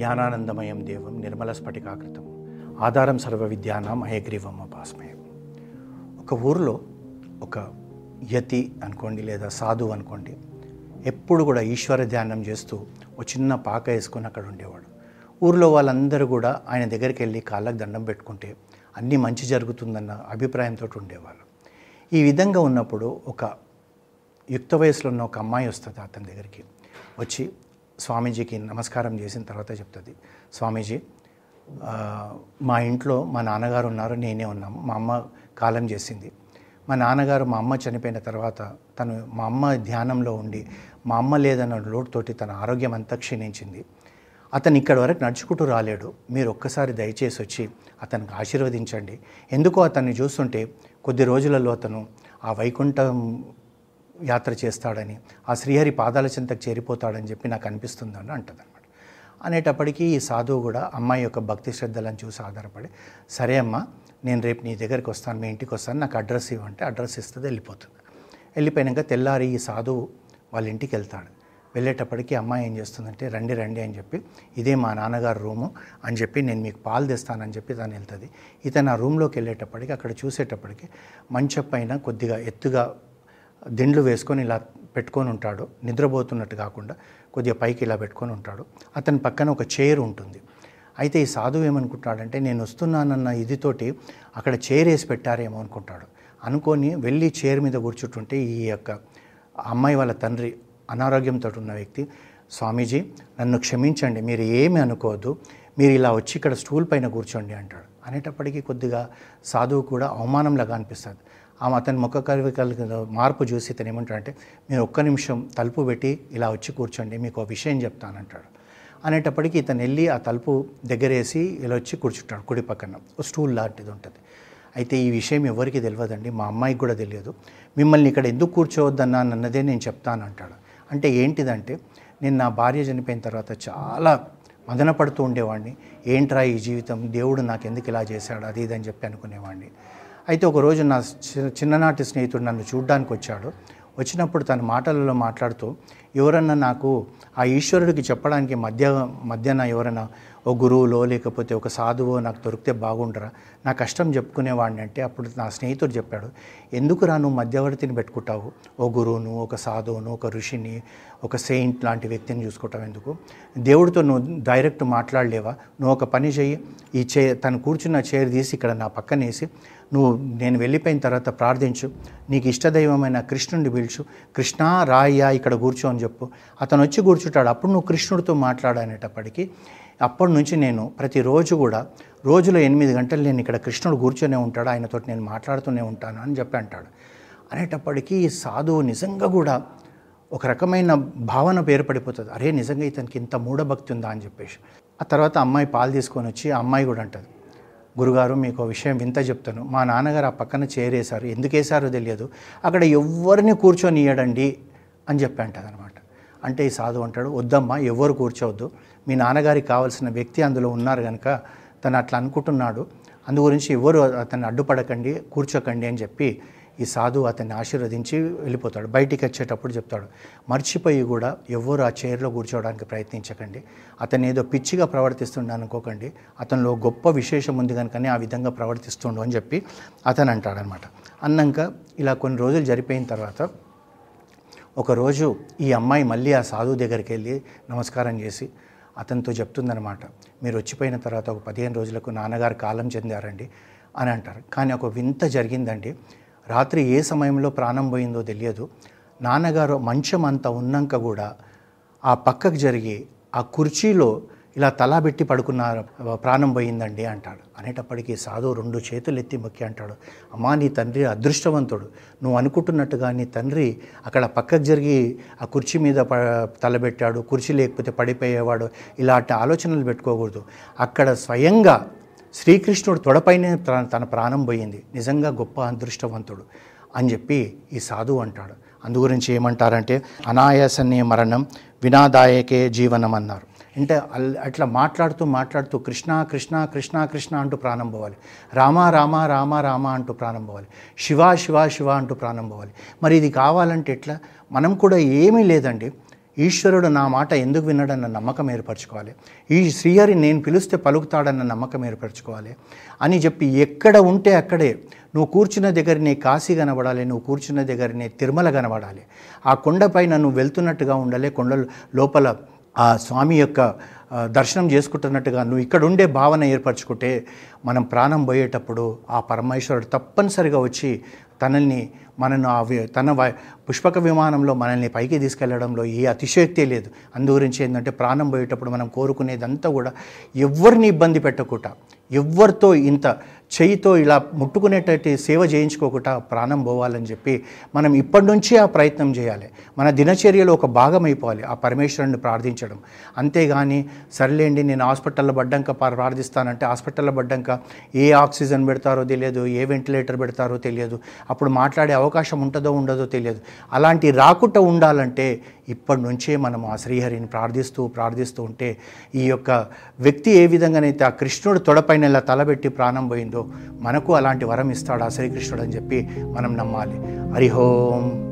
జ్ఞానానందమయం దేవం నిర్మల స్ఫటికాకృతం. ఆధారం సర్వ విద్యానాం అయగ్రీవమ్మ పాస్మయం ఒక ఊరిలో ఒక యతి అనుకోండి లేదా సాధు అనుకోండి ఎప్పుడు కూడా ఈశ్వర ధ్యానం చేస్తూ ఒక చిన్న పాక వేసుకొని అక్కడ ఉండేవాడు. ఊరిలో వాళ్ళందరూ కూడా ఆయన దగ్గరికి వెళ్ళి కాళ్ళకు దండం పెట్టుకుంటే అన్నీ మంచి జరుగుతుందన్న అభిప్రాయంతో ఉండేవాళ్ళు. ఈ విధంగా ఉన్నప్పుడు ఒక యుక్త వయసులో ఉన్న ఒక అమ్మాయి వస్తుంది అతని దగ్గరికి. వచ్చి స్వామీజీకి నమస్కారం చేసిన తర్వాత చెప్తుంది. స్వామీజీ మా ఇంట్లో మా నాన్నగారు ఉన్నారు నేనే ఉన్నాము. మా అమ్మ కాలం చేసింది. మా నాన్నగారు మా అమ్మ చనిపోయిన తర్వాత తను మా అమ్మ ధ్యానంలో ఉండి మా అమ్మ లేదన్న లోటుతోటి తన ఆరోగ్యం అంతా క్షీణించింది. అతను ఇక్కడి వరకు నడుచుకుంటూ రాలేడు. మీరు ఒక్కసారి దయచేసి వచ్చి అతనికి ఆశీర్వదించండి. ఎందుకో అతన్ని చూస్తుంటే కొద్ది రోజులలో అతను ఆ వైకుంఠం యాత్ర చేస్తాడని ఆ శ్రీహరి పాదాల చింతకు చేరిపోతాడని చెప్పి నాకు అనిపిస్తుందని అంటదన్నమాట. అనేటప్పటికీ ఈ సాధువు కూడా అమ్మాయి యొక్క భక్తి శ్రద్ధలను చూసి ఆధారపడి సరే అమ్మా నేను రేపు నీ దగ్గరికి వస్తాను మీ ఇంటికి వస్తాను నాకు అడ్రస్ ఇవ్వంటే అడ్రస్ ఇస్తుంది వెళ్ళిపోతుంది. వెళ్ళిపోయినాక తెల్లారి ఈ సాధువు వాళ్ళ ఇంటికి వెళ్తాడు. వెళ్ళేటప్పటికి అమ్మాయి ఏం చేస్తుందంటే రండి రండి అని చెప్పి ఇదే మా నాన్నగారు రూము అని చెప్పి నేను మీకు పాలు తెస్తానని చెప్పి తను వెళ్తుంది. ఇతను ఆ రూమ్లోకి వెళ్ళేటప్పటికి అక్కడ చూసేటప్పటికి మంచం పైన కొద్దిగా ఎత్తుగా దిండ్లు వేసుకొని ఇలా పెట్టుకొని ఉంటాడు. నిద్రపోతున్నట్టు కాకుండా కొద్దిగా పైకి ఇలా పెట్టుకొని ఉంటాడు. అతని పక్కన ఒక చైర్ ఉంటుంది. అయితే ఈ సాధువు ఏమనుకుంటాడంటే నేను వస్తున్నానన్న ఇదితోటి అక్కడ చైర్ వేసి పెట్టారేమో అనుకుంటాడు. అనుకొని వెళ్ళి చైర్ మీద కూర్చుంటుంటే ఈ యొక్క అమ్మాయి వాళ్ళ తండ్రి అనారోగ్యంతో ఉన్న వ్యక్తి స్వామీజీ నన్ను క్షమించండి మీరు ఏమి అనుకోవద్దు మీరు ఇలా వచ్చి ఇక్కడ స్టూల్ పైన కూర్చోండి అంటాడు. అనేటప్పటికీ కొద్దిగా సాధువు కూడా అవమానంలాగా అనిపిస్తుంది. ఆమె అతని ముఖ కవికల మార్పు చూసి ఇతను ఏమంటాడంటే మీరు ఒక్క నిమిషం తలుపు పెట్టి ఇలా వచ్చి కూర్చోండి మీకు ఒక విషయం చెప్తానంటాడు. అనేటప్పటికీ ఇతను వెళ్ళి ఆ తలుపు దగ్గరేసి ఇలా వచ్చి కూర్చుంటాడు కుడి పక్కన. స్టూల్ లాంటిది ఉంటుంది. అయితే ఈ విషయం ఎవరికి తెలియదండి మా అమ్మాయికి కూడా తెలియదు. మిమ్మల్ని ఇక్కడ ఎందుకు కూర్చోవద్దన్నా అన్నదే నేను చెప్తాను అంటాడు అంటే ఏంటిదంటే నేను నా భార్య చనిపోయిన తర్వాత చాలా మదన పడుతూ ఉండేవాడిని. ఏంట్రా ఈ జీవితం? దేవుడు నాకు ఎందుకు ఇలా చేశాడు? అది ఇది అని చెప్పి అనుకునేవాడిని. అయితే ఒకరోజు నా చిన్ననాటి స్నేహితుడు నన్ను చూడ్డానికి వచ్చాడు. వచ్చినప్పుడు తన మాటలలో మాట్లాడుతూ ఎవరన్నా నాకు ఆ ఈశ్వరుడికి చెప్పడానికి మధ్య మధ్యన ఎవరైనా ఓ గురువులో లేకపోతే ఒక సాధువో నాకు దొరికితే బాగుండరా. నా కష్టం చెప్పుకునేవాడిని అంటే అప్పుడు నా స్నేహితుడు చెప్పాడు ఎందుకురా నువ్వు మధ్యవర్తిని పెట్టుకుంటావు? ఓ గురువును ఒక సాధువును ఒక ఋషిని ఒక సెయింట్ లాంటి వ్యక్తిని చూసుకుంటావు ఎందుకు? దేవుడితో నువ్వు డైరెక్ట్ మాట్లాడలేవా? నువ్వు ఒక పని చెయ్యి ఈ చే తను కూర్చున్న చైర్ తీసి ఇక్కడ నా పక్కనేసి నువ్వు నేను వెళ్ళిపోయిన తర్వాత ప్రార్థించు నీకు ఇష్టదైవమైన కృష్ణుడిని పిలుచు కృష్ణ రాయ్యా ఇక్కడ కూర్చో అని చెప్పు. అతను వచ్చి కూర్చుంటాడు అప్పుడు నువ్వు కృష్ణుడితో మాట్లాడనేటప్పటికీ అప్పటి నుంచి నేను ప్రతిరోజు కూడా రోజులో ఎనిమిది గంటలు నేను ఇక్కడ కృష్ణుడు కూర్చొనే ఉంటాడు ఆయనతో నేను మాట్లాడుతూనే ఉంటాను అని చెప్పి అంటాడు. అనేటప్పటికీ ఈ సాధువు నిజంగా కూడా ఒక రకమైన భావన ఏర్పడిపోతుంది. అరే నిజంగా ఇతనికి ఇంత మూఢభక్తి ఉందా అని చెప్పేసి. ఆ తర్వాత అమ్మాయి పాలు తీసుకొని వచ్చి ఆ అమ్మాయి కూడా అంటుంది గురుగారు మీకు విషయం వింత చెప్తాను. మా నాన్నగారు ఆ పక్కన చేరేశారు. ఎందుకేసారో తెలియదు. అక్కడ ఎవరిని కూర్చొని ఇయ్యడండి అని చెప్పి అంటుంది అనమాట అంటే ఈ సాధువు అంటాడు వద్దమ్మా ఎవరు కూర్చోవద్దు. మీ నాన్నగారికి కావాల్సిన వ్యక్తి అందులో ఉన్నారు కనుక తను అట్లా అనుకుంటున్నాడు. అందు గురించి ఎవరు అతన్ని అడ్డుపడకండి కూర్చోకండి అని చెప్పి ఈ సాధువు అతన్ని ఆశీర్వదించి వెళ్ళిపోతాడు. బయటికి వచ్చేటప్పుడు చెప్తాడు మర్చిపోయి కూడా ఎవ్వరు ఆ చైర్లో కూర్చోవడానికి ప్రయత్నించకండి. అతను ఏదో పిచ్చిగా ప్రవర్తిస్తుండ అనుకోకండి. అతనిలో గొప్ప విశేషం ఉంది కనుకనే ఆ విధంగా ప్రవర్తిస్తుండు అని చెప్పి అతను అంటాడనమాట. అన్నాక ఇలా కొన్ని రోజులు జరిపోయిన తర్వాత ఒకరోజు ఈ అమ్మాయి మళ్ళీ ఆ సాధువు దగ్గరికి వెళ్ళి నమస్కారం చేసి అతనితో చెప్తుందనమాట మీరు వచ్చిపోయిన తర్వాత ఒక పదిహేను రోజులకు నాన్నగారు కాలం చెందారండి అని అంటారు. కానీ ఒక వింత జరిగిందండి. రాత్రి ఏ సమయంలో ప్రాణం పోయిందో తెలియదు. నాన్నగారు మంచం అంత ఉన్నాక కూడా ఆ పక్కకు జరిగి ఆ కుర్చీలో ఇలా తలా పెట్టి పడుకున్నారు. ప్రాణం పోయిందండి అంటాడు. అనేటప్పటికీ సాధువు రెండు చేతులు ఎత్తి మొక్కి అంటాడు. అమ్మా నీ తండ్రి అదృష్టవంతుడు. నువ్వు అనుకుంటున్నట్టుగా నీ తండ్రి అక్కడ పక్కకు జరిగి ఆ కుర్చీ మీద ప తలబెట్టాడు. కుర్చీ లేకపోతే పడిపోయేవాడు. ఇలాంటి ఆలోచనలు పెట్టుకోకూడదు. అక్కడ స్వయంగా శ్రీకృష్ణుడు తొడపైనే తన తన ప్రాణం పోయింది. నిజంగా గొప్ప అదృష్టవంతుడు అని చెప్పి ఈ సాధువు అంటాడు. అందు గురించి ఏమంటారంటే అనాయాసనే మరణం వినాదాయకే జీవనం అన్నారు అంటే అల్- అట్లా మాట్లాడుతూ మాట్లాడుతూ కృష్ణ కృష్ణ కృష్ణ కృష్ణ అంటూ ప్రాణం పోవాలి. రామ రామ రామ రామ అంటూ ప్రాణం పోవాలి. శివ శివ శివ అంటూ ప్రాణం పోవాలి. మరి ఇది కావాలంటే ఎట్లా? మనం కూడా ఏమీ లేదండి. ఈశ్వరుడు నా మాట ఎందుకు విన్నాడన్న నమ్మకం ఏర్పరచుకోవాలి. ఈ శ్రీహరి నేను పిలిస్తే పలుకుతాడన్న నమ్మకం ఏర్పరచుకోవాలి అని చెప్పి ఎక్కడ ఉంటే అక్కడే నువ్వు కూర్చున్న దగ్గరనే కాశీ కనబడాలి నువ్వు కూర్చున్న దగ్గరనే తిరుమల కనబడాలి. ఆ కొండపైన నువ్వు వెళ్తున్నట్టుగా ఉండాలి కొండ లోపల ఆ స్వామి యొక్క దర్శనం చేసుకుంటున్నట్టుగా నువ్వు ఇక్కడ ఉండే భావన ఏర్పరచుకుంటే మనం ప్రాణం పోయేటప్పుడు ఆ పరమేశ్వరుడు తప్పనిసరిగా వచ్చి తనల్ని మనను ఆ తన పుష్పక విమానంలో మనల్ని పైకి తీసుకెళ్ళడంలో ఏ అతిశయక్తే లేదు. అందు గురించి ఏంటంటే ప్రాణం పోయేటప్పుడు మనం కోరుకునేదంతా కూడా ఎవరిని ఇబ్బంది పెట్టకుండా ఎవరితో ఇంత చేయితో ఇలా ముట్టుకునేటట్టు సేవ చేయించుకోకుండా ప్రాణం పోవాలని చెప్పి మనం ఇప్పటి నుంచే ఆ ప్రయత్నం చేయాలి. మన దినచర్యలో ఒక భాగం అయిపోవాలి ఆ పరమేశ్వరుని ప్రార్థించడం. అంతేగాని సర్లేండి నేను హాస్పిటల్లో పడ్డాక ప్రార్థిస్తానంటే హాస్పిటల్లో పడ్డాక ఏ ఆక్సిజన్ పెడతారో తెలియదు ఏ వెంటిలేటర్ పెడతారో తెలియదు. అప్పుడు మాట్లాడే అవకాశం ఉంటుందో ఉండదో తెలియదు. అలాంటి రాకుండా ఉండాలంటే ఇప్పటి నుంచే మనం ఆ శ్రీహరిని ప్రార్థిస్తూ ప్రార్థిస్తూ ఉంటే ఈ యొక్క వ్యక్తి ఏ విధంగానైతే ఆ కృష్ణుడు తొడపైన ఇలా తలబెట్టి ప్రాణం పోయిందో మనకు అలాంటి వరం ఇస్తాడు ఆ శ్రీకృష్ణుడు అని చెప్పి మనం నమ్మాలి. హరిహోం